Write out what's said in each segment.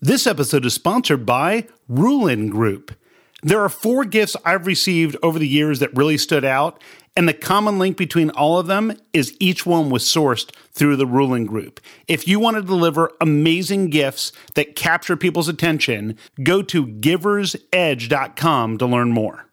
This episode is sponsored by Ruhlin Group. There are four gifts I've received over the years that really stood out, and the common link between all of them is each one was sourced through the Ruhlin Group. If you want to deliver amazing gifts that capture people's attention, go to giversedge.com to learn more.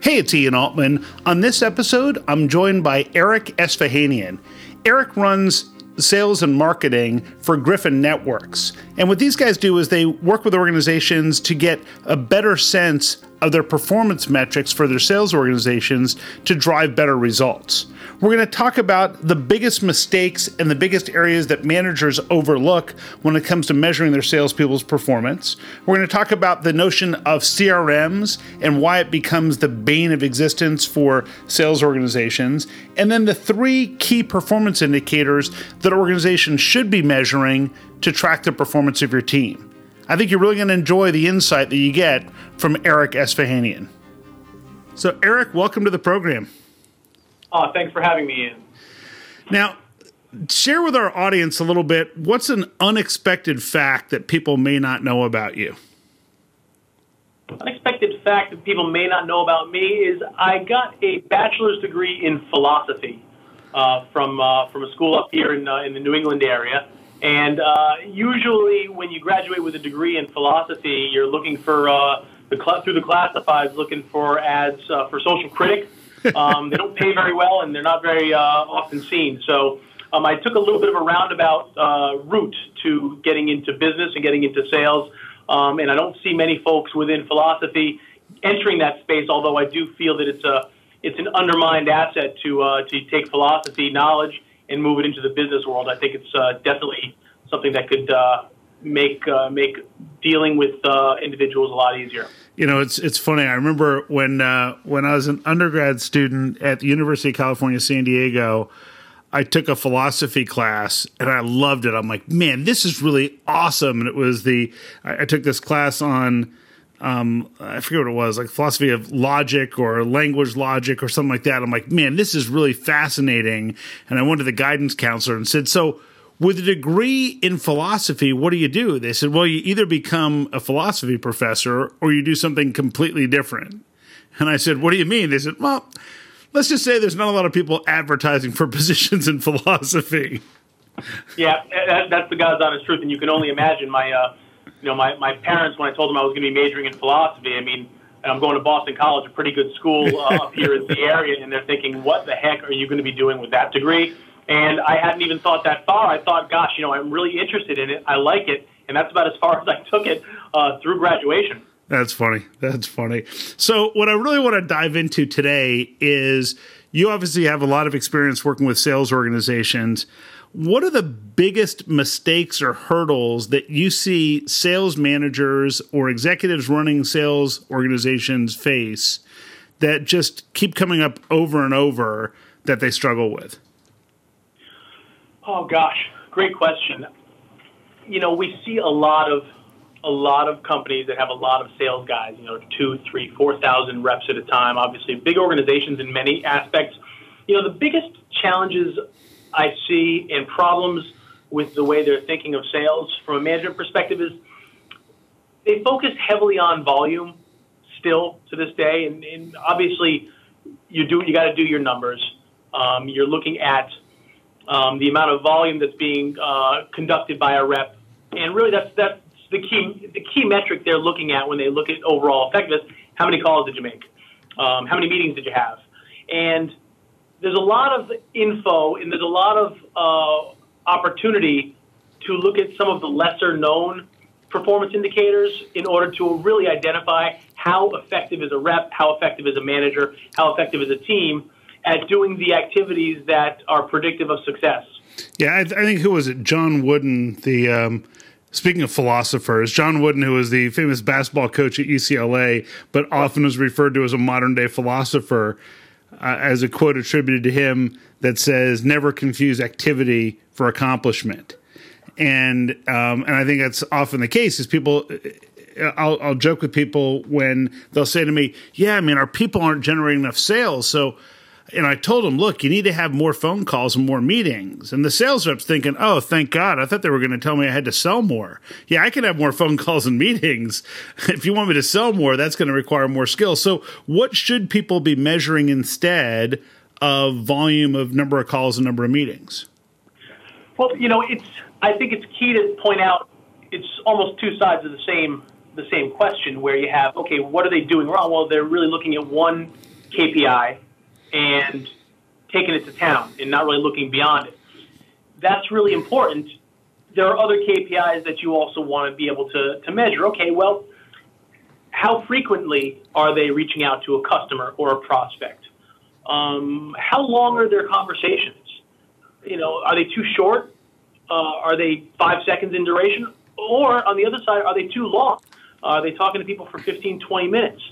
Hey, it's Ian Altman. On this episode, I'm joined by Eric Esfahanian. Eric runs sales and marketing for Gryphon Networks. And what these guys do is they work with organizations to get a better sense of their performance metrics for their sales organizations to drive better results. We're going to talk about the biggest mistakes and the biggest areas that managers overlook when it comes to measuring their salespeople's performance. We're going to talk about the notion of CRMs and why it becomes the bane of existence for sales organizations. And then the three key performance indicators that organizations should be measuring to track the performance of your team. I think you're really going to enjoy the insight that you get from Eric Esfahanian. So, Eric, welcome to the program. Oh, thanks for having me in. Now, share with our audience a little bit what's an unexpected fact that people may not know about you? Unexpected fact that people may not know about me is I got a bachelor's degree in philosophy uh, from uh, from a school up here in uh, in the New England area. And uh, usually, when you graduate with a degree in philosophy, you're looking for uh, the cl- through the classifieds, looking for ads uh, for social critic um, they don't pay very well, and they're not very uh, often seen. So um, I took a little bit of a roundabout uh, route to getting into business and getting into sales. Um, and I don't see many folks within philosophy entering that space. Although I do feel that it's a it's an undermined asset to uh, to take philosophy knowledge and move it into the business world. I think it's uh, definitely something that could uh, make uh, make dealing with uh, individuals a lot easier you know, it's it's funny. I remember when uh, when I was an undergrad student at the University of California, San Diego. I took a philosophy class and I loved it. I'm like, man, this is really awesome. And it was the I, I took this class on um, I forget what it was, like philosophy of logic or language logic or something like that. I'm like, man, this is really fascinating. And I went to the guidance counselor and said, so with a degree in philosophy, what do you do? They said, well, you either become a philosophy professor or you do something completely different. And I said, what do you mean? They said, well, let's just say there's not a lot of people advertising for positions in philosophy. Yeah, that, that's the God's honest truth. And you can only imagine my, uh, you know, my, my parents, when I told them I was going to be majoring in philosophy, I mean, I'm going to Boston College, a pretty good school uh, up here in the area, and they're thinking, what the heck are you going to be doing with that degree? And I hadn't even thought that far. I thought, gosh, you know, I'm really interested in it. I like it. And that's about as far as I took it uh, through graduation. That's funny. That's funny. So, what I really want to dive into today is you obviously have a lot of experience working with sales organizations. What are the biggest mistakes or hurdles that you see sales managers or executives running sales organizations face that just keep coming up over and over that they struggle with? Oh gosh, great question. You know, we see a lot of a lot of companies that have a lot of sales guys. You know, two, three, four thousand reps at a time. Obviously, big organizations in many aspects. You know, the biggest challenges I see and problems with the way they're thinking of sales from a management perspective is they focus heavily on volume still to this day, and, and obviously you do you got to do your numbers. Um, you're looking at um, the amount of volume that's being uh, conducted by a rep, and really that's that's the key the key metric they're looking at when they look at overall effectiveness. How many calls did you make? Um, how many meetings did you have? And there's a lot of info and there's a lot of uh, opportunity to look at some of the lesser known performance indicators in order to really identify how effective is a rep, how effective is a manager, how effective is a team at doing the activities that are predictive of success. Yeah, I, th- I think who was it? John Wooden, the um, speaking of philosophers, John Wooden, who was the famous basketball coach at UCLA, but often was referred to as a modern day philosopher, uh, as a quote attributed to him that says, "Never confuse activity for accomplishment." And um, and I think that's often the case. Is people. I'll, I'll joke with people when they'll say to me, "Yeah, I mean, our people aren't generating enough sales, so and I told him, look, you need to have more phone calls and more meetings. And the sales rep's thinking, oh, thank God. I thought they were going to tell me I had to sell more. Yeah, I can have more phone calls and meetings. if you want me to sell more, that's going to require more skill. So, what should people be measuring instead of volume of number of calls and number of meetings? Well, you know, it's. I think it's key to point out it's almost two sides of the same the same question where you have okay, what are they doing wrong? Well, they're really looking at one KPI and taking it to town and not really looking beyond it. That's really important. There are other KPIs that you also want to be able to, to measure. Okay, well, how frequently are they reaching out to a customer or a prospect? Um, how long are their conversations? You know, are they too short? Uh, are they five seconds in duration? Or on the other side, are they too long? Are they talking to people for 15, 20 minutes?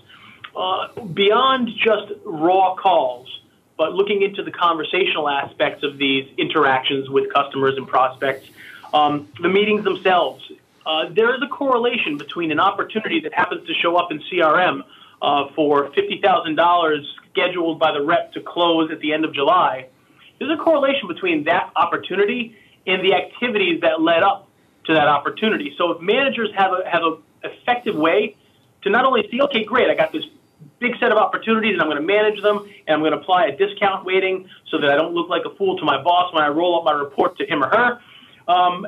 Uh, beyond just raw calls, but looking into the conversational aspects of these interactions with customers and prospects, um, the meetings themselves. Uh, there is a correlation between an opportunity that happens to show up in CRM uh, for $50,000 scheduled by the rep to close at the end of July. There's a correlation between that opportunity and the activities that led up to that opportunity. So if managers have a have a effective way to not only see, okay, great, I got this big set of opportunities and I'm going to manage them and I'm going to apply a discount weighting so that I don't look like a fool to my boss when I roll up my report to him or her. Um,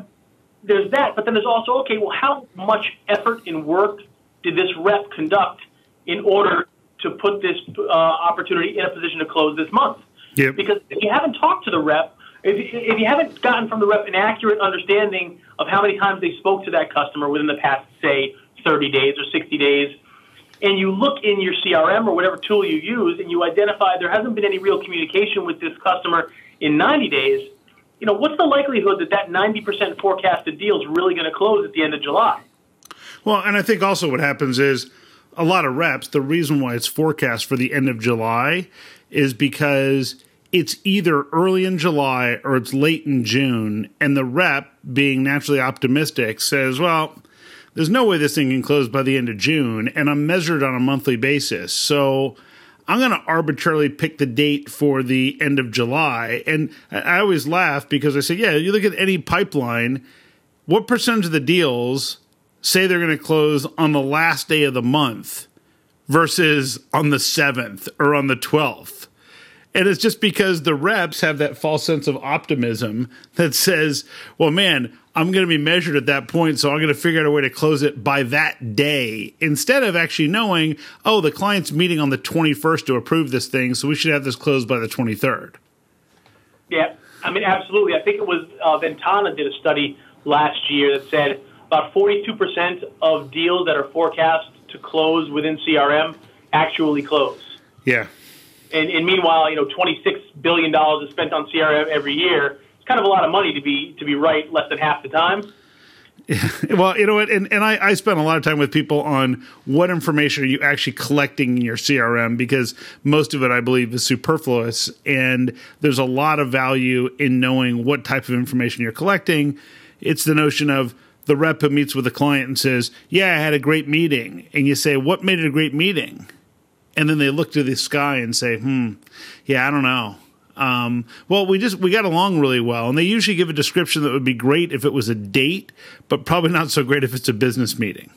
there's that, but then there's also, okay, well, how much effort and work did this rep conduct in order to put this uh, opportunity in a position to close this month? Yep. Because if you haven't talked to the rep, if, if you haven't gotten from the rep an accurate understanding of how many times they spoke to that customer within the past, say, 30 days or 60 days, and you look in your CRM or whatever tool you use and you identify there hasn't been any real communication with this customer in 90 days, you know, what's the likelihood that that 90% forecasted deal is really going to close at the end of July? Well, and I think also what happens is a lot of reps, the reason why it's forecast for the end of July is because it's either early in July or it's late in June, and the rep, being naturally optimistic, says, well, there's no way this thing can close by the end of June, and I'm measured on a monthly basis. So I'm going to arbitrarily pick the date for the end of July. And I always laugh because I say, yeah, you look at any pipeline, what percentage of the deals say they're going to close on the last day of the month versus on the 7th or on the 12th? And it's just because the reps have that false sense of optimism that says, well, man, I'm going to be measured at that point, so I'm going to figure out a way to close it by that day instead of actually knowing, oh, the client's meeting on the 21st to approve this thing, so we should have this closed by the 23rd. Yeah, I mean, absolutely. I think it was uh, Ventana did a study last year that said about 42% of deals that are forecast to close within CRM actually close. Yeah. And, and meanwhile, you know, $26 billion is spent on CRM every year it's kind of a lot of money to be to be right less than half the time. Yeah. Well, you know what, and, and I, I spend a lot of time with people on what information are you actually collecting in your CRM because most of it, I believe, is superfluous, and there's a lot of value in knowing what type of information you're collecting. It's the notion of the rep who meets with a client and says, "Yeah, I had a great meeting," and you say, "What made it a great meeting?" And then they look to the sky and say, "Hmm, yeah, I don't know." Um, well, we just we got along really well, and they usually give a description that would be great if it was a date, but probably not so great if it's a business meeting.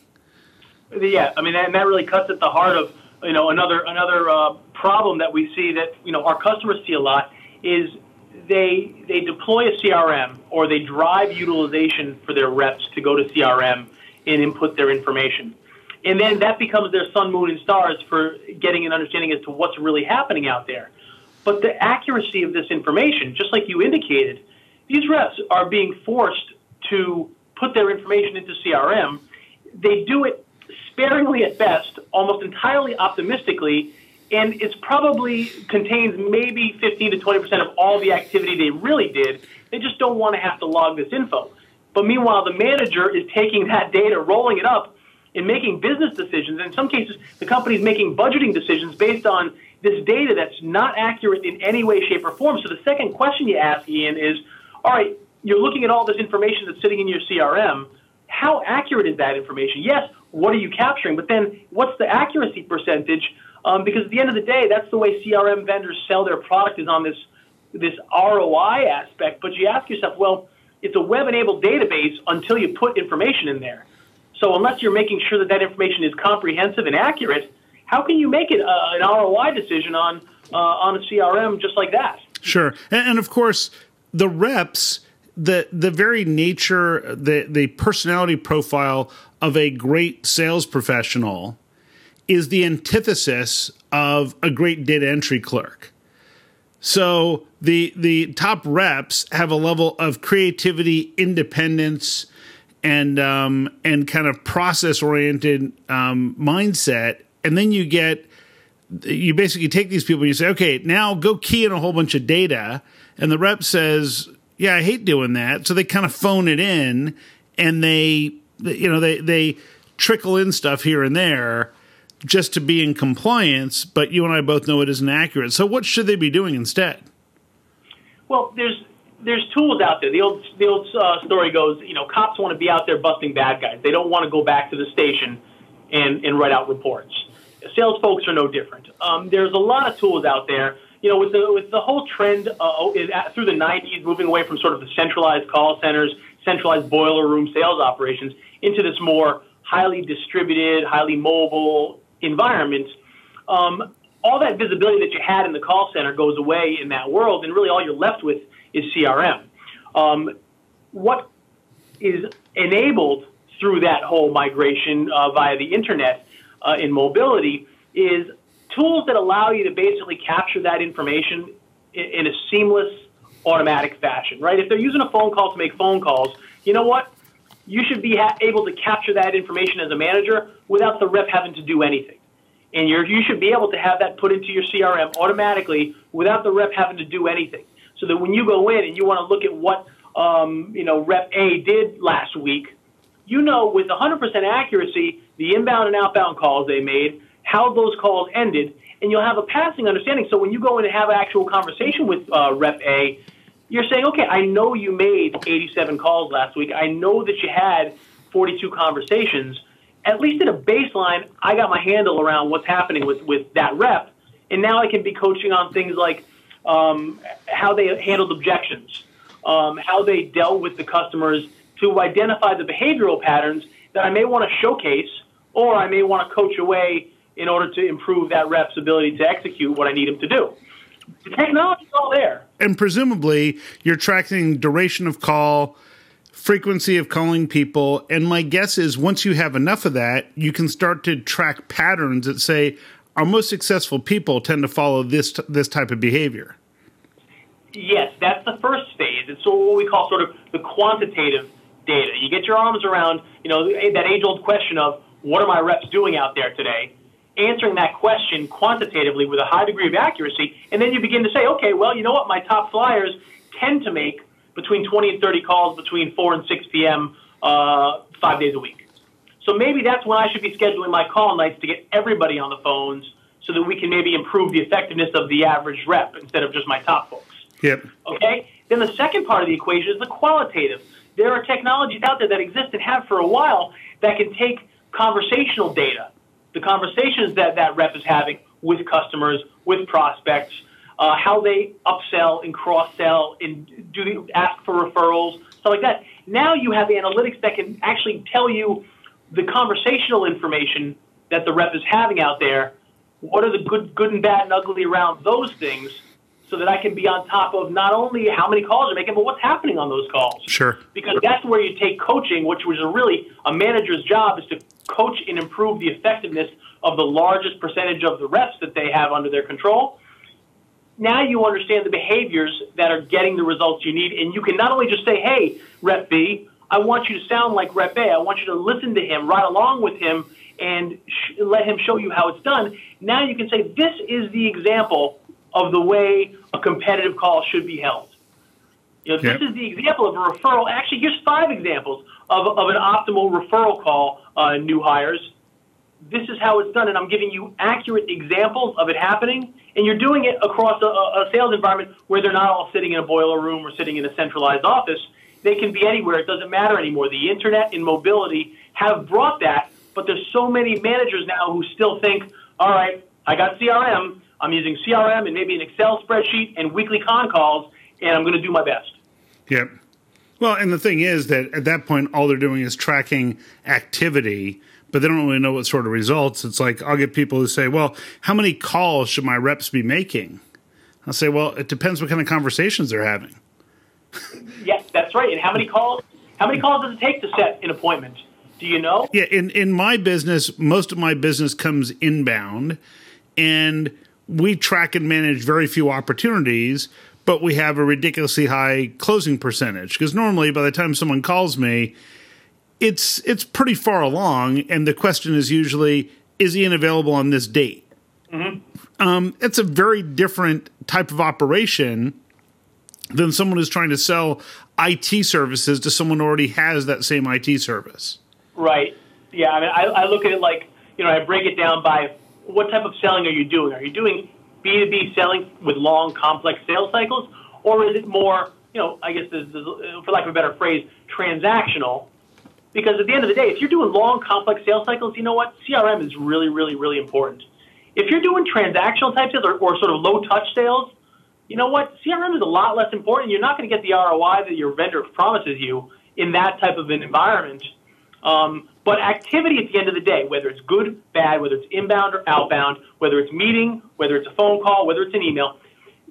Yeah, I mean, and that really cuts at the heart of you know another another uh, problem that we see that you know our customers see a lot is they they deploy a CRM or they drive utilization for their reps to go to CRM and input their information. And then that becomes their sun, moon, and stars for getting an understanding as to what's really happening out there. But the accuracy of this information, just like you indicated, these reps are being forced to put their information into CRM. They do it sparingly at best, almost entirely optimistically, and it's probably contains maybe 15 to 20 percent of all the activity they really did. They just don't want to have to log this info. But meanwhile, the manager is taking that data, rolling it up, and making business decisions. In some cases, the company is making budgeting decisions based on this data that's not accurate in any way, shape, or form. So the second question you ask, Ian, is all right, you're looking at all this information that's sitting in your CRM. How accurate is that information? Yes, what are you capturing? But then what's the accuracy percentage Um, because at the end of the day, that's the way CRM vendors sell their product is on this this ROI aspect. But you ask yourself, well, it's a web-enabled database until you put information in there. So unless you're making sure that that information is comprehensive and accurate, how can you make it uh, an ROI decision on uh, on a CRM just like that? Sure, and, and of course the reps the the very nature the the personality profile of a great sales professional is the antithesis of a great data entry clerk. So the the top reps have a level of creativity, independence, and um, and kind of process oriented um, mindset, and then you get you basically take these people and you say, okay, now go key in a whole bunch of data, and the rep says, yeah, I hate doing that, so they kind of phone it in, and they you know they they trickle in stuff here and there just to be in compliance, but you and I both know it isn't accurate. So what should they be doing instead? Well, there's there's tools out there. The old the old uh, story goes, you know, cops want to be out there busting bad guys. They don't want to go back to the station and and write out reports. Sales folks are no different. Um, there's a lot of tools out there. You know, with the with the whole trend uh, through the 90s, moving away from sort of the centralized call centers, centralized boiler room sales operations, into this more highly distributed, highly mobile, environment, um, all that visibility that you had in the call center goes away in that world, and really all you're left with is CRM. Um, what is enabled through that whole migration uh, via the internet uh, in mobility is tools that allow you to basically capture that information in, in a seamless, automatic fashion, right? If they're using a phone call to make phone calls, you know what? you should be ha- able to capture that information as a manager without the rep having to do anything. And you you should be able to have that put into your CRM automatically without the rep having to do anything. So that when you go in and you want to look at what um, you know Rep A did last week, you know with 100% accuracy the inbound and outbound calls they made, how those calls ended, and you'll have a passing understanding. So when you go in and have an actual conversation with uh, Rep A, you're saying, okay, I know you made 87 calls last week. I know that you had 42 conversations. At least at a baseline, I got my handle around what's happening with, with that rep. And now I can be coaching on things like um, how they handled objections, um, how they dealt with the customers to identify the behavioral patterns that I may want to showcase or I may want to coach away in order to improve that rep's ability to execute what I need him to do. The technology's all there. And presumably, you're tracking duration of call, frequency of calling people, and my guess is once you have enough of that, you can start to track patterns that say our most successful people tend to follow this this type of behavior. Yes, that's the first phase. It's what we call sort of the quantitative data. You get your arms around, you know, that age-old question of what are my reps doing out there today? answering that question quantitatively with a high degree of accuracy, and then you begin to say, okay, well, you know what, my top flyers tend to make between 20 and 30 calls between 4 and 6 p.m. Uh, five days a week. So maybe that's when I should be scheduling my call nights to get everybody on the phones so that we can maybe improve the effectiveness of the average rep instead of just my top folks. Yep. Okay? Then the second part of the equation is the qualitative. There are technologies out there that exist and have for a while that can take conversational data the conversations that that rep is having with customers, with prospects, uh, how they upsell and cross sell, and do they ask for referrals, stuff like that. Now you have analytics that can actually tell you the conversational information that the rep is having out there. What are the good, good and bad and ugly around those things, so that I can be on top of not only how many calls are making, but what's happening on those calls. Sure. Because that's where you take coaching, which was really a manager's job, is to coach and improve the effectiveness of the largest percentage of the reps that they have under their control. Now you understand the behaviors that are getting the results you need, and you can not only just say, "Hey, Rep B, I want you to sound like Rep A. I want you to listen to him, ride along with him, and sh- let him show you how it's done." Now you can say, "This is the example of the way a competitive call should be held." You know, this is the example of a referral. Actually, here's five examples of, of an optimal referral call, uh, new hires. This is how it's done, and I'm giving you accurate examples of it happening. And you're doing it across a, a sales environment where they're not all sitting in a boiler room or sitting in a centralized office. They can be anywhere. It doesn't matter anymore. The internet and mobility have brought that, but there's so many managers now who still think, all right, I got CRM. I'm using CRM and maybe an Excel spreadsheet and weekly con calls, and I'm going to do my best. Yep. Well, and the thing is that at that point, all they're doing is tracking activity, but they don't really know what sort of results. It's like I'll get people who say, "Well, how many calls should my reps be making?" I'll say, "Well, it depends what kind of conversations they're having." yeah, that's right. And how many calls? How many calls does it take to set an appointment? Do you know? Yeah, in in my business, most of my business comes inbound, and we track and manage very few opportunities, but we have a ridiculously high closing percentage because normally by the time someone calls me, it's it's pretty far along, and the question is usually, is Ian available on this date? Mm-hmm. Um, it's a very different type of operation than someone who's trying to sell IT services to someone who already has that same IT service. Right. Yeah. I mean, I, I look at it like you know, I break it down by what type of selling are you doing? Are you doing B2B selling with long, complex sales cycles, or is it more, you know, I guess, this, this, for lack of a better phrase, transactional? Because at the end of the day, if you're doing long, complex sales cycles, you know what? CRM is really, really, really important. If you're doing transactional type sales or, or sort of low touch sales, you know what? CRM is a lot less important. You're not going to get the ROI that your vendor promises you in that type of an environment. Um, but activity at the end of the day, whether it's good, bad, whether it's inbound or outbound, whether it's meeting, whether it's a phone call, whether it's an email,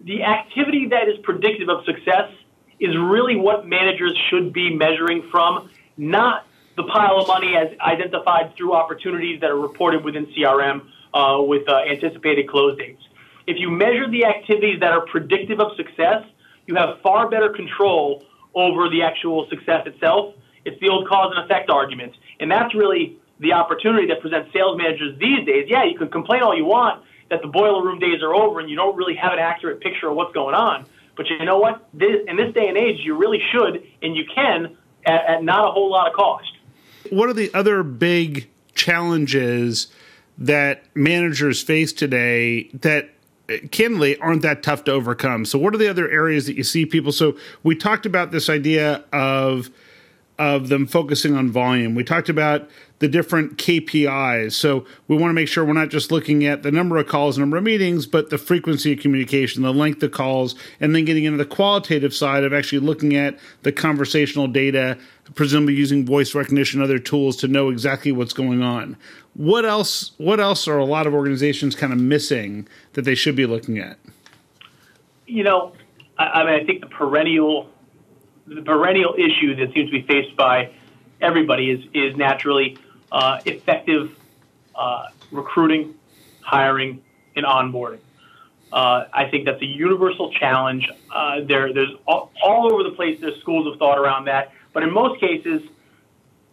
the activity that is predictive of success is really what managers should be measuring from, not the pile of money as identified through opportunities that are reported within CRM uh, with uh, anticipated close dates. If you measure the activities that are predictive of success, you have far better control over the actual success itself. It's the old cause and effect argument. And that's really the opportunity that presents sales managers these days. Yeah, you can complain all you want that the boiler room days are over and you don't really have an accurate picture of what's going on. But you know what? This, in this day and age, you really should and you can at, at not a whole lot of cost. What are the other big challenges that managers face today that candidly aren't that tough to overcome? So, what are the other areas that you see people? So, we talked about this idea of of them focusing on volume. We talked about the different KPIs. So we want to make sure we're not just looking at the number of calls, number of meetings, but the frequency of communication, the length of calls, and then getting into the qualitative side of actually looking at the conversational data, presumably using voice recognition other tools to know exactly what's going on. What else what else are a lot of organizations kind of missing that they should be looking at? You know, I, I mean I think the perennial the perennial issue that seems to be faced by everybody is is naturally uh, effective uh, recruiting, hiring, and onboarding. Uh, I think that's a universal challenge. Uh, there, there's all, all, over the place. There's schools of thought around that, but in most cases,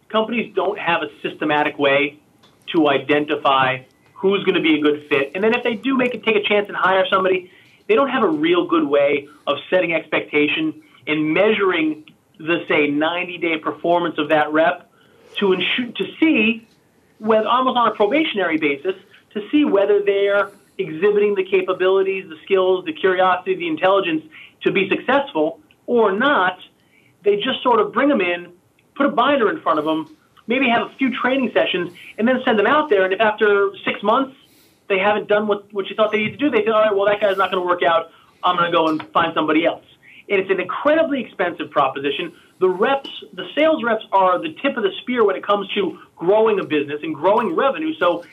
companies don't have a systematic way to identify who's going to be a good fit. And then if they do make it take a chance and hire somebody, they don't have a real good way of setting expectation and measuring the say 90 day performance of that rep to ensure to see whether almost on a probationary basis to see whether they're exhibiting the capabilities, the skills, the curiosity, the intelligence to be successful or not. They just sort of bring them in, put a binder in front of them, maybe have a few training sessions, and then send them out there. And if after six months they haven't done what, what you thought they needed to do, they say, all right, well, that guy's not going to work out. I'm going to go and find somebody else and it's an incredibly expensive proposition. The reps, the sales reps are the tip of the spear when it comes to growing a business and growing revenue. So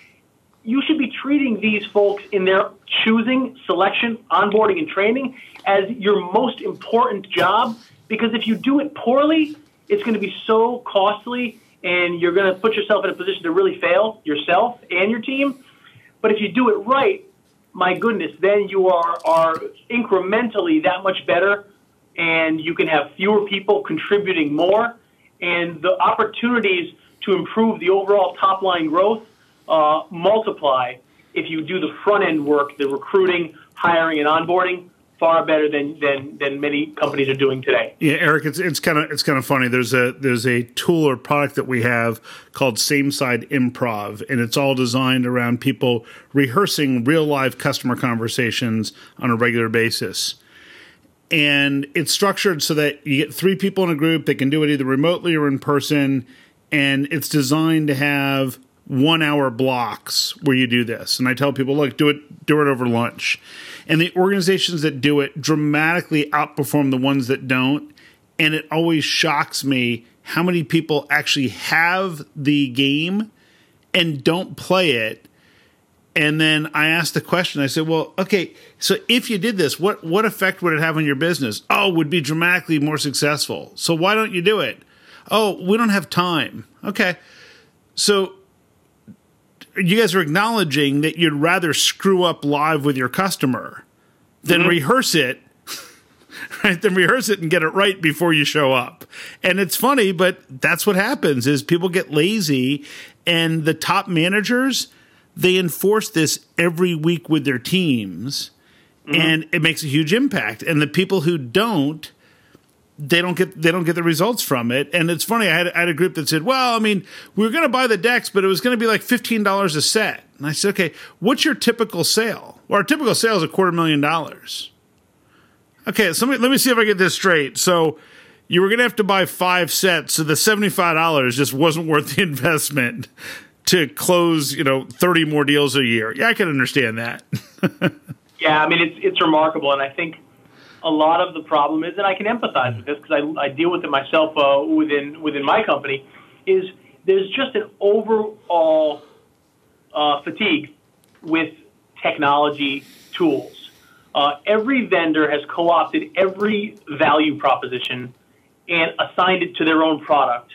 you should be treating these folks in their choosing, selection, onboarding, and training as your most important job because if you do it poorly, it's going to be so costly and you're going to put yourself in a position to really fail yourself and your team. But if you do it right, my goodness, then you are, are incrementally that much better and you can have fewer people contributing more, and the opportunities to improve the overall top line growth uh, multiply if you do the front end work, the recruiting, hiring, and onboarding far better than, than than many companies are doing today. Yeah, Eric, it's it's kind of it's kind of funny. There's a there's a tool or product that we have called Same Side Improv, and it's all designed around people rehearsing real live customer conversations on a regular basis and it's structured so that you get three people in a group that can do it either remotely or in person and it's designed to have one hour blocks where you do this. And I tell people, look, do it, do it over lunch. And the organizations that do it dramatically outperform the ones that don't. And it always shocks me how many people actually have the game and don't play it. And then I asked the question. I said, "Well, okay, so if you did this, what what effect would it have on your business? Oh, would be dramatically more successful. So why don't you do it? Oh, we don't have time. Okay, so you guys are acknowledging that you'd rather screw up live with your customer than mm-hmm. rehearse it right then rehearse it and get it right before you show up and it's funny but that's what happens is people get lazy and the top managers they enforce this every week with their teams mm-hmm. and it makes a huge impact and the people who don't they don't get they don't get the results from it. And it's funny. I had, I had a group that said, "Well, I mean, we were going to buy the decks, but it was going to be like fifteen dollars a set." And I said, "Okay, what's your typical sale? Well, our typical sale is a quarter million dollars." Okay, so let me, let me see if I get this straight. So you were going to have to buy five sets, so the seventy five dollars just wasn't worth the investment to close, you know, thirty more deals a year. Yeah, I can understand that. yeah, I mean, it's it's remarkable, and I think a lot of the problem is, and I can empathize with this because I, I deal with it myself uh, within within my company, is there's just an overall uh, fatigue with technology tools. Uh, every vendor has co-opted every value proposition and assigned it to their own product,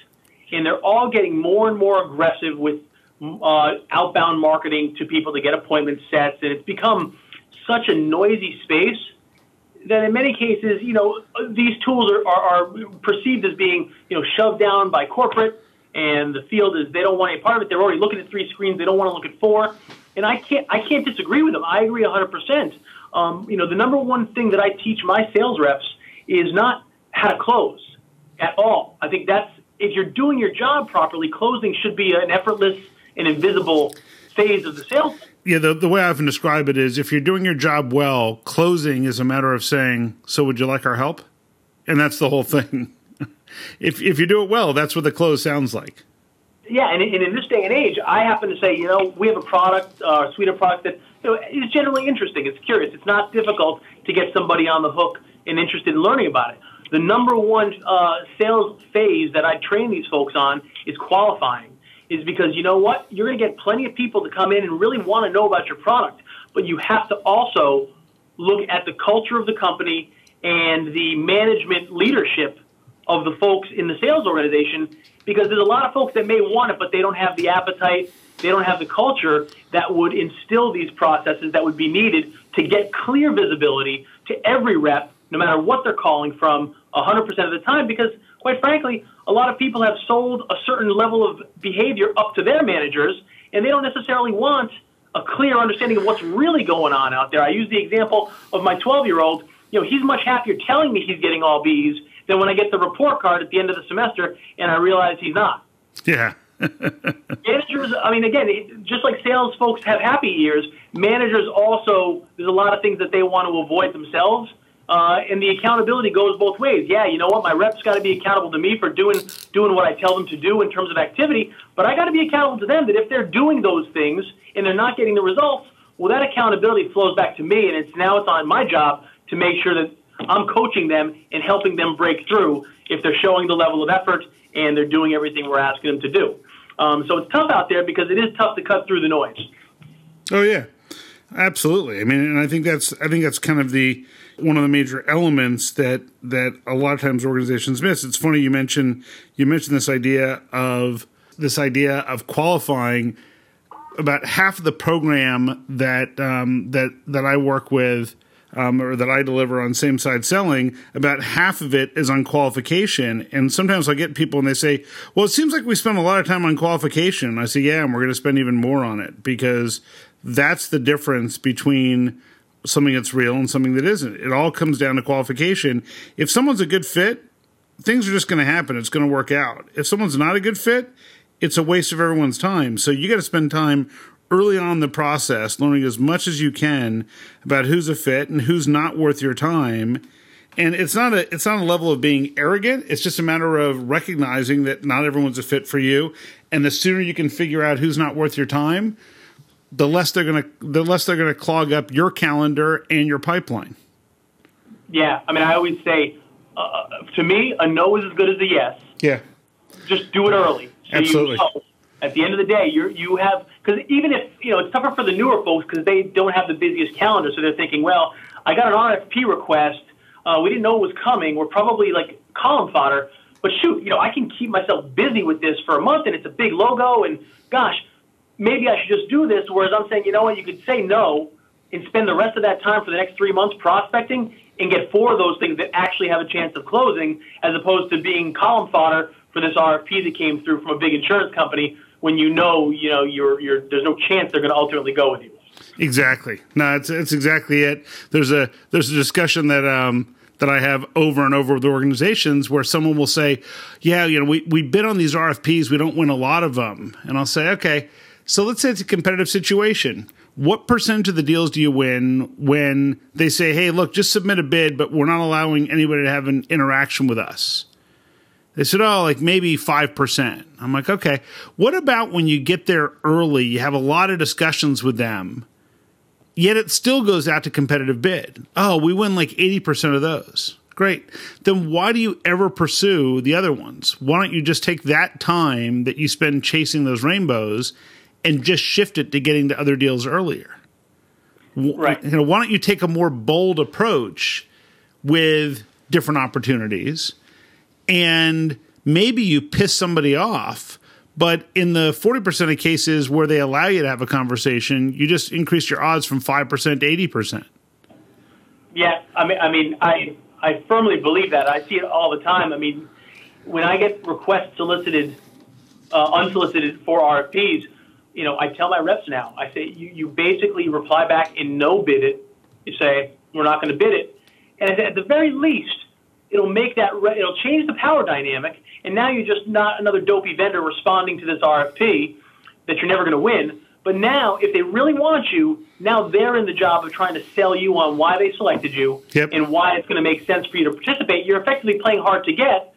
and they're all getting more and more aggressive with uh, outbound marketing to people to get appointment sets, and it's become such a noisy space that in many cases, you know, these tools are, are, are, perceived as being, you know, shoved down by corporate, and the field is they don't want any part of it. They're already looking at three screens; they don't want to look at four. And I can't, I can't disagree with them. I agree 100. Um, percent You know, the number one thing that I teach my sales reps is not how to close at all. I think that's if you're doing your job properly, closing should be an effortless and invisible phase of the sales yeah, the, the way I often describe it is if you're doing your job well, closing is a matter of saying, So would you like our help? And that's the whole thing. if, if you do it well, that's what the close sounds like. Yeah, and, and in this day and age, I happen to say, you know, we have a product, uh, suite of products that you know, is generally interesting. It's curious. It's not difficult to get somebody on the hook and interested in learning about it. The number one uh, sales phase that I train these folks on is qualifying is because you know what? You're going to get plenty of people to come in and really want to know about your product, but you have to also look at the culture of the company and the management leadership of the folks in the sales organization because there's a lot of folks that may want it, but they don't have the appetite, they don't have the culture that would instill these processes that would be needed to get clear visibility to every rep, no matter what they're calling from 100% of the time, because quite frankly, a lot of people have sold a certain level of behavior up to their managers, and they don't necessarily want a clear understanding of what's really going on out there. I use the example of my 12 year old. You know, he's much happier telling me he's getting all B's than when I get the report card at the end of the semester and I realize he's not. Yeah. managers, I mean, again, just like sales folks have happy years, managers also, there's a lot of things that they want to avoid themselves. Uh, and the accountability goes both ways. Yeah, you know what? My reps got to be accountable to me for doing doing what I tell them to do in terms of activity, but I got to be accountable to them that if they're doing those things and they're not getting the results, well, that accountability flows back to me, and it's now it's on my job to make sure that I'm coaching them and helping them break through if they're showing the level of effort and they're doing everything we're asking them to do. Um, so it's tough out there because it is tough to cut through the noise. Oh yeah, absolutely. I mean, and I think that's I think that's kind of the one of the major elements that that a lot of times organizations miss. It's funny you mentioned you mentioned this idea of this idea of qualifying. About half of the program that um, that that I work with um, or that I deliver on same side selling, about half of it is on qualification. And sometimes I get people and they say, well, it seems like we spend a lot of time on qualification. I say, yeah, and we're going to spend even more on it because that's the difference between something that's real and something that isn't. It all comes down to qualification. If someone's a good fit, things are just going to happen. It's going to work out. If someone's not a good fit, it's a waste of everyone's time. So you got to spend time early on the process learning as much as you can about who's a fit and who's not worth your time. And it's not a it's not a level of being arrogant. It's just a matter of recognizing that not everyone's a fit for you And the sooner you can figure out who's not worth your time, the less they're gonna the less they're gonna clog up your calendar and your pipeline. Yeah, I mean, I always say, uh, to me, a no is as good as a yes. Yeah, Just do it early. So Absolutely. You know, at the end of the day, you you have because even if you know it's tougher for the newer folks because they don't have the busiest calendar, so they're thinking, well, I got an RFP request. Uh, we didn't know it was coming. We're probably like column fodder. But shoot, you know, I can keep myself busy with this for a month, and it's a big logo, and gosh, maybe I should just do this. Whereas I'm saying, you know what, you could say no and spend the rest of that time for the next three months prospecting and get four of those things that actually have a chance of closing, as opposed to being column fodder for this RFP that came through from a big insurance company when you know, you know, you're, you're, there's no chance they're going to ultimately go with you. Exactly. No, it's it's exactly it. There's a there's a discussion that um that I have over and over with organizations where someone will say, "Yeah, you know, we we bid on these RFPs, we don't win a lot of them," and I'll say, "Okay, so let's say it's a competitive situation." What percentage of the deals do you win when they say, "Hey, look, just submit a bid, but we're not allowing anybody to have an interaction with us"? They said, oh, like maybe 5%. I'm like, okay. What about when you get there early? You have a lot of discussions with them, yet it still goes out to competitive bid. Oh, we win like 80% of those. Great. Then why do you ever pursue the other ones? Why don't you just take that time that you spend chasing those rainbows and just shift it to getting to other deals earlier? Right. You know, why don't you take a more bold approach with different opportunities? and maybe you piss somebody off but in the 40% of cases where they allow you to have a conversation you just increase your odds from 5% to 80% Yeah, I mean, I mean, I I firmly believe that. I see it all the time. I mean, when I get requests solicited, uh, unsolicited for RFPs, you know, I tell my reps now. I say you, you basically reply back and no bid it. You say we're not going to bid it, and I say, at the very least, it'll make that re- it'll change the power dynamic, and now you're just not another dopey vendor responding to this RFP that you're never going to win. But now, if they really want you, now they're in the job of trying to sell you on why they selected you Yep. and why it's going to make sense for you to participate. You're effectively playing hard to get,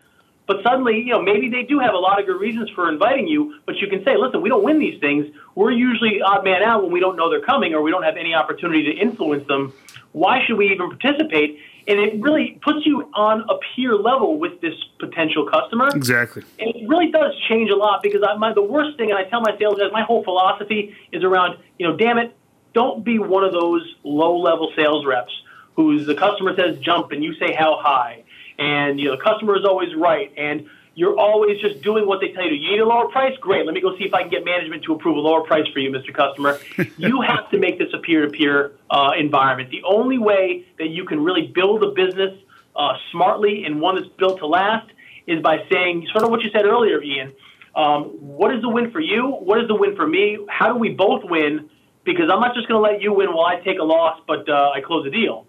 but suddenly, you know, maybe they do have a lot of good reasons for inviting you, but you can say, listen, we don't win these things. We're usually odd man out when we don't know they're coming or we don't have any opportunity to influence them. Why should we even participate? And it really puts you on a peer level with this potential customer. exactly And it really does change a lot because I, my, the worst thing, and I tell my sales guys, my whole philosophy is around, you know, damn it, don't be one of those low level sales reps who's the customer says jump and you say how high. And, you know, the customer is always right. And you're always just doing what they tell you to. You need a lower price? Great. Let me go see if I can get management to approve a lower price for you, Mr. Customer. you have to make this a peer to peer environment. The only way that you can really build a business uh, smartly and one that's built to last is by saying sort of what you said earlier, Ian. Um, what is the win for you? What is the win for me? How do we both win? Because I'm not just going to let you win while I take a loss, but uh, I close a deal.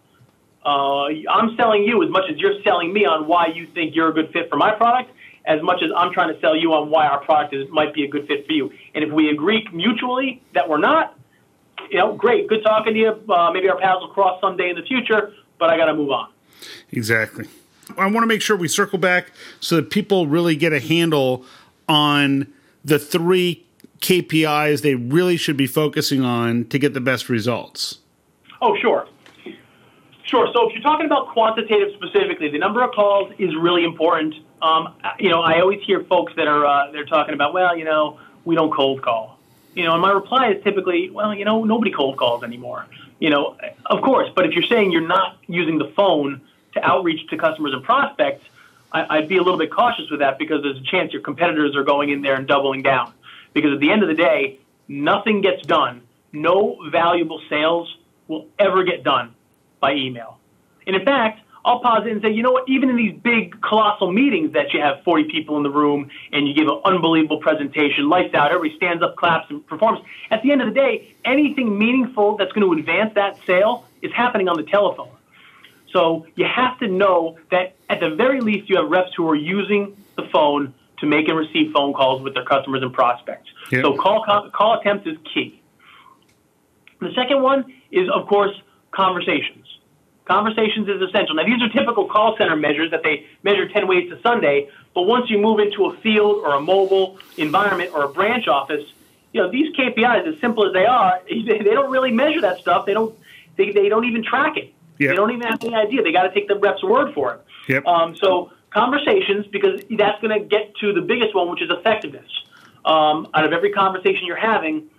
Uh, I'm selling you as much as you're selling me on why you think you're a good fit for my product, as much as I'm trying to sell you on why our product is, might be a good fit for you. And if we agree mutually that we're not, you know, great, good talking to you. Uh, maybe our paths will cross someday in the future, but I got to move on. Exactly. I want to make sure we circle back so that people really get a handle on the three KPIs they really should be focusing on to get the best results. Oh, sure. Sure. So if you're talking about quantitative specifically, the number of calls is really important. Um, you know, I always hear folks that are uh, they're talking about, well, you know, we don't cold call. You know, and my reply is typically, well, you know, nobody cold calls anymore. You know, of course, but if you're saying you're not using the phone to outreach to customers and prospects, I, I'd be a little bit cautious with that because there's a chance your competitors are going in there and doubling down. Because at the end of the day, nothing gets done. No valuable sales will ever get done by email. And in fact, I'll pause it and say, you know what, even in these big, colossal meetings that you have 40 people in the room and you give an unbelievable presentation, lights out, everybody stands up, claps, and performs, at the end of the day, anything meaningful that's going to advance that sale is happening on the telephone. So you have to know that at the very least, you have reps who are using the phone to make and receive phone calls with their customers and prospects. Yep. So call, call attempts is key. The second one is, of course, conversations. Conversations is essential. Now, these are typical call center measures that they measure 10 ways to Sunday, but once you move into a field or a mobile environment or a branch office, you know, these KPIs, as simple as they are, they don't really measure that stuff. They don't, they, they don't even track it. Yep. They don't even have any idea. They got to take the rep's word for it. Yep. Um, so conversations, because that's going to get to the biggest one, which is effectiveness. Um, out of every conversation you're having,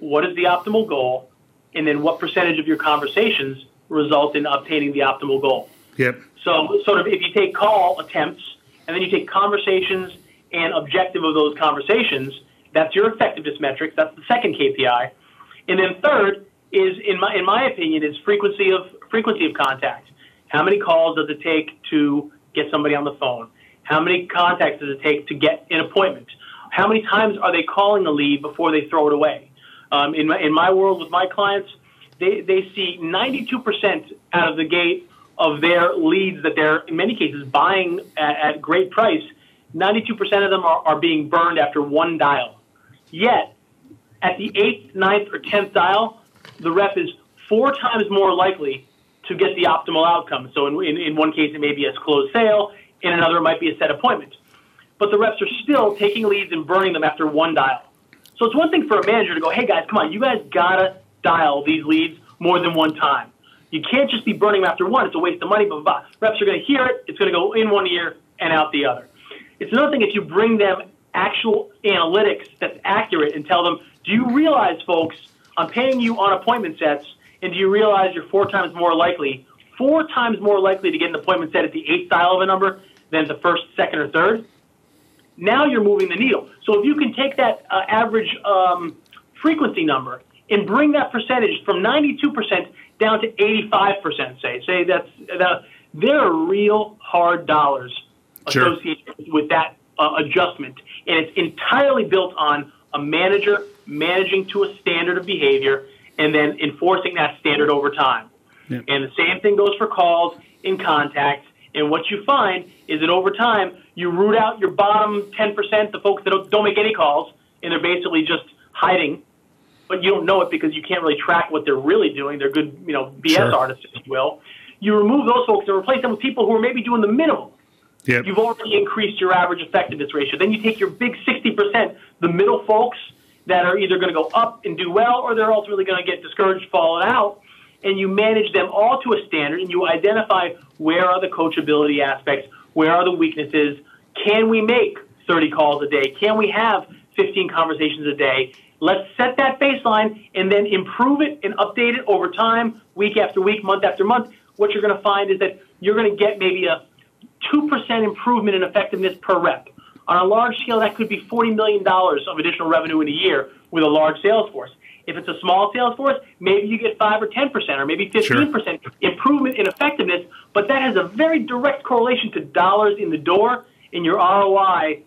what is the optimal goal? And then what percentage of your conversations result in obtaining the optimal goal. Yep. So, sort of, if you take call attempts and then you take conversations and objective of those conversations, that's your effectiveness metric. That's the second KPI. And then third is, in my in my opinion, is frequency of frequency of contact. How many calls does it take to get somebody on the phone? How many contacts does it take to get an appointment? How many times are they calling a lead before they throw it away? Um, in my in my world with my clients, they, they see 92% out of the gate of their leads that they're, in many cases, buying at, at great price. 92% of them are, are being burned after one dial. Yet, at the eighth, ninth, or tenth dial, the rep is four times more likely to get the optimal outcome. So, in, in, in one case, it may be a closed sale, in another, it might be a set appointment. But the reps are still taking leads and burning them after one dial. So, it's one thing for a manager to go, hey guys, come on, you guys gotta dial these leads more than one time. You can't just be burning them after one. It's a waste of money, blah, blah, blah. Reps are going to hear it. It's going to go in one ear and out the other. It's another thing if you bring them actual analytics that's accurate and tell them, do you realize, folks, I'm paying you on appointment sets, and do you realize you're four times more likely, four times more likely to get an appointment set at the eighth dial of a number than the first, second, or third? Now you're moving the needle. So if you can take that uh, average um, frequency number and bring that percentage from 92% down to 85%, say. Say that's that, there are real hard dollars sure. associated with that uh, adjustment. And it's entirely built on a manager managing to a standard of behavior and then enforcing that standard over time. And the same thing goes for calls and contacts. And what you find is that over time, you root out your bottom 10%, the folks that don't, don't make any calls, and they're basically just hiding but you don't know it because you can't really track what they're really doing. They're good, you know, BS sure. artists, if you will. You remove those folks and replace them with people who are maybe doing the minimum. Yep. You've already increased your average effectiveness ratio. Then you take your big 60%, the middle folks that are either going to go up and do well or they're ultimately going to get discouraged, falling out, and you manage them all to a standard and you identify where are the coachability aspects, where are the weaknesses, can we make 30 calls a day, can we have 15 conversations a day, Let's set that baseline and then improve it and update it over time, week after week, month after month. What you're going to find is that you're going to get maybe a 2% improvement in effectiveness per rep. On a large scale, that could be $40 million of additional revenue in a year with a large sales force. If it's a small sales force, maybe you get 5 or 10% or maybe 15% sure. improvement in effectiveness, but that has a very direct correlation to dollars in the door, and your ROI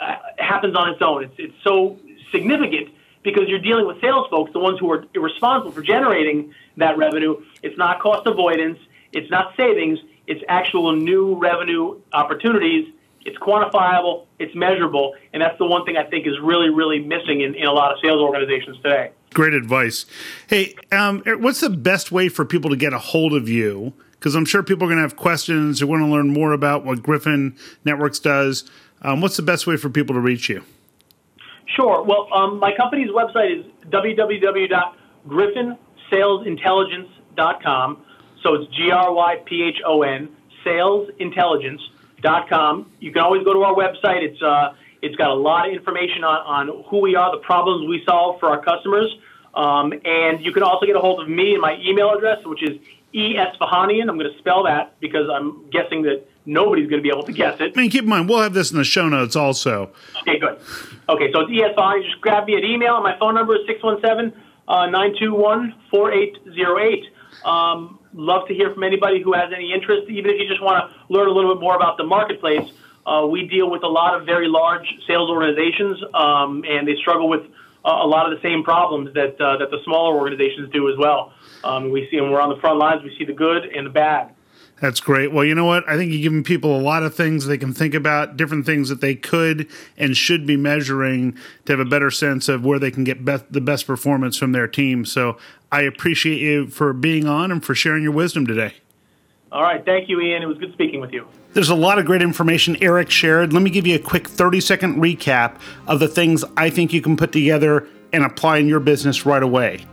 uh, happens on its own. It's, it's so significant because you're dealing with sales folks, the ones who are responsible for generating that revenue. It's not cost avoidance, it's not savings, it's actual new revenue opportunities. It's quantifiable, it's measurable, and that's the one thing I think is really, really missing in, in a lot of sales organizations today. Great advice. Hey, um, what's the best way for people to get a hold of you? Because I'm sure people are going to have questions or want to learn more about what Gryphon Networks does. Um, what's the best way for people to reach you? Sure. Well, um, my company's website is www.gryphonsalesintelligence.com. So it's G R Y P H O N, salesintelligence.com. You can always go to our website. It's, uh, it's got a lot of information on, on who we are, the problems we solve for our customers. Um, and you can also get a hold of me and my email address, which is esfahanian. I'm going to spell that because I'm guessing that nobody's going to be able to guess it. I mean, keep in mind, we'll have this in the show notes also. Okay, good. Okay, so it's ESI. Just grab me an email. My phone number is 617 921 4808. Um, love to hear from anybody who has any interest, even if you just want to learn a little bit more about the marketplace. Uh, we deal with a lot of very large sales organizations, um, and they struggle with uh, a lot of the same problems that uh, that the smaller organizations do as well. Um, we see, and we're on the front lines. We see the good and the bad. That's great. Well, you know what? I think you're giving people a lot of things they can think about, different things that they could and should be measuring to have a better sense of where they can get be- the best performance from their team. So I appreciate you for being on and for sharing your wisdom today. All right. Thank you, Ian. It was good speaking with you. There's a lot of great information Eric shared. Let me give you a quick 30 second recap of the things I think you can put together and apply in your business right away.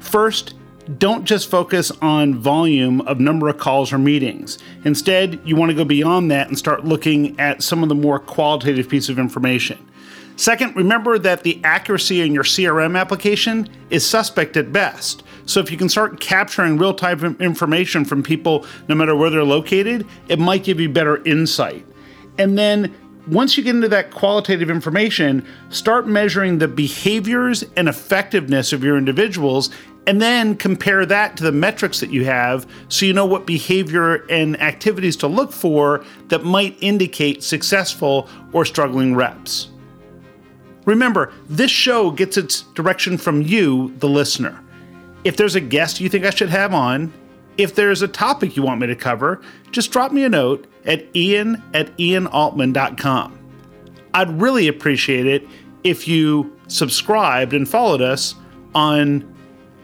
First, don't just focus on volume of number of calls or meetings. Instead, you want to go beyond that and start looking at some of the more qualitative piece of information. Second, remember that the accuracy in your CRM application is suspect at best. So if you can start capturing real time information from people, no matter where they're located, it might give you better insight. And then once you get into that qualitative information, start measuring the behaviors and effectiveness of your individuals, and then compare that to the metrics that you have so you know what behavior and activities to look for that might indicate successful or struggling reps. Remember, this show gets its direction from you, the listener. If there's a guest you think I should have on, if there's a topic you want me to cover, just drop me a note at ian at ianaltman.com. I'd really appreciate it if you subscribed and followed us on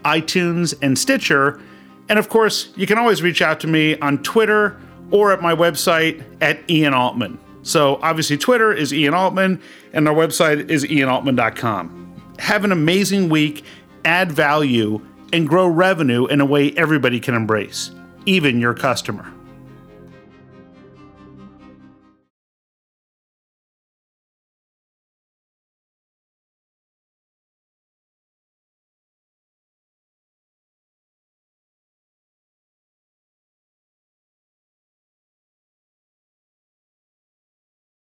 iTunes and Stitcher. And of course, you can always reach out to me on Twitter or at my website at Ian Altman. So obviously, Twitter is Ian Altman, and our website is ianaltman.com. Have an amazing week, add value, and grow revenue in a way everybody can embrace, even your customer.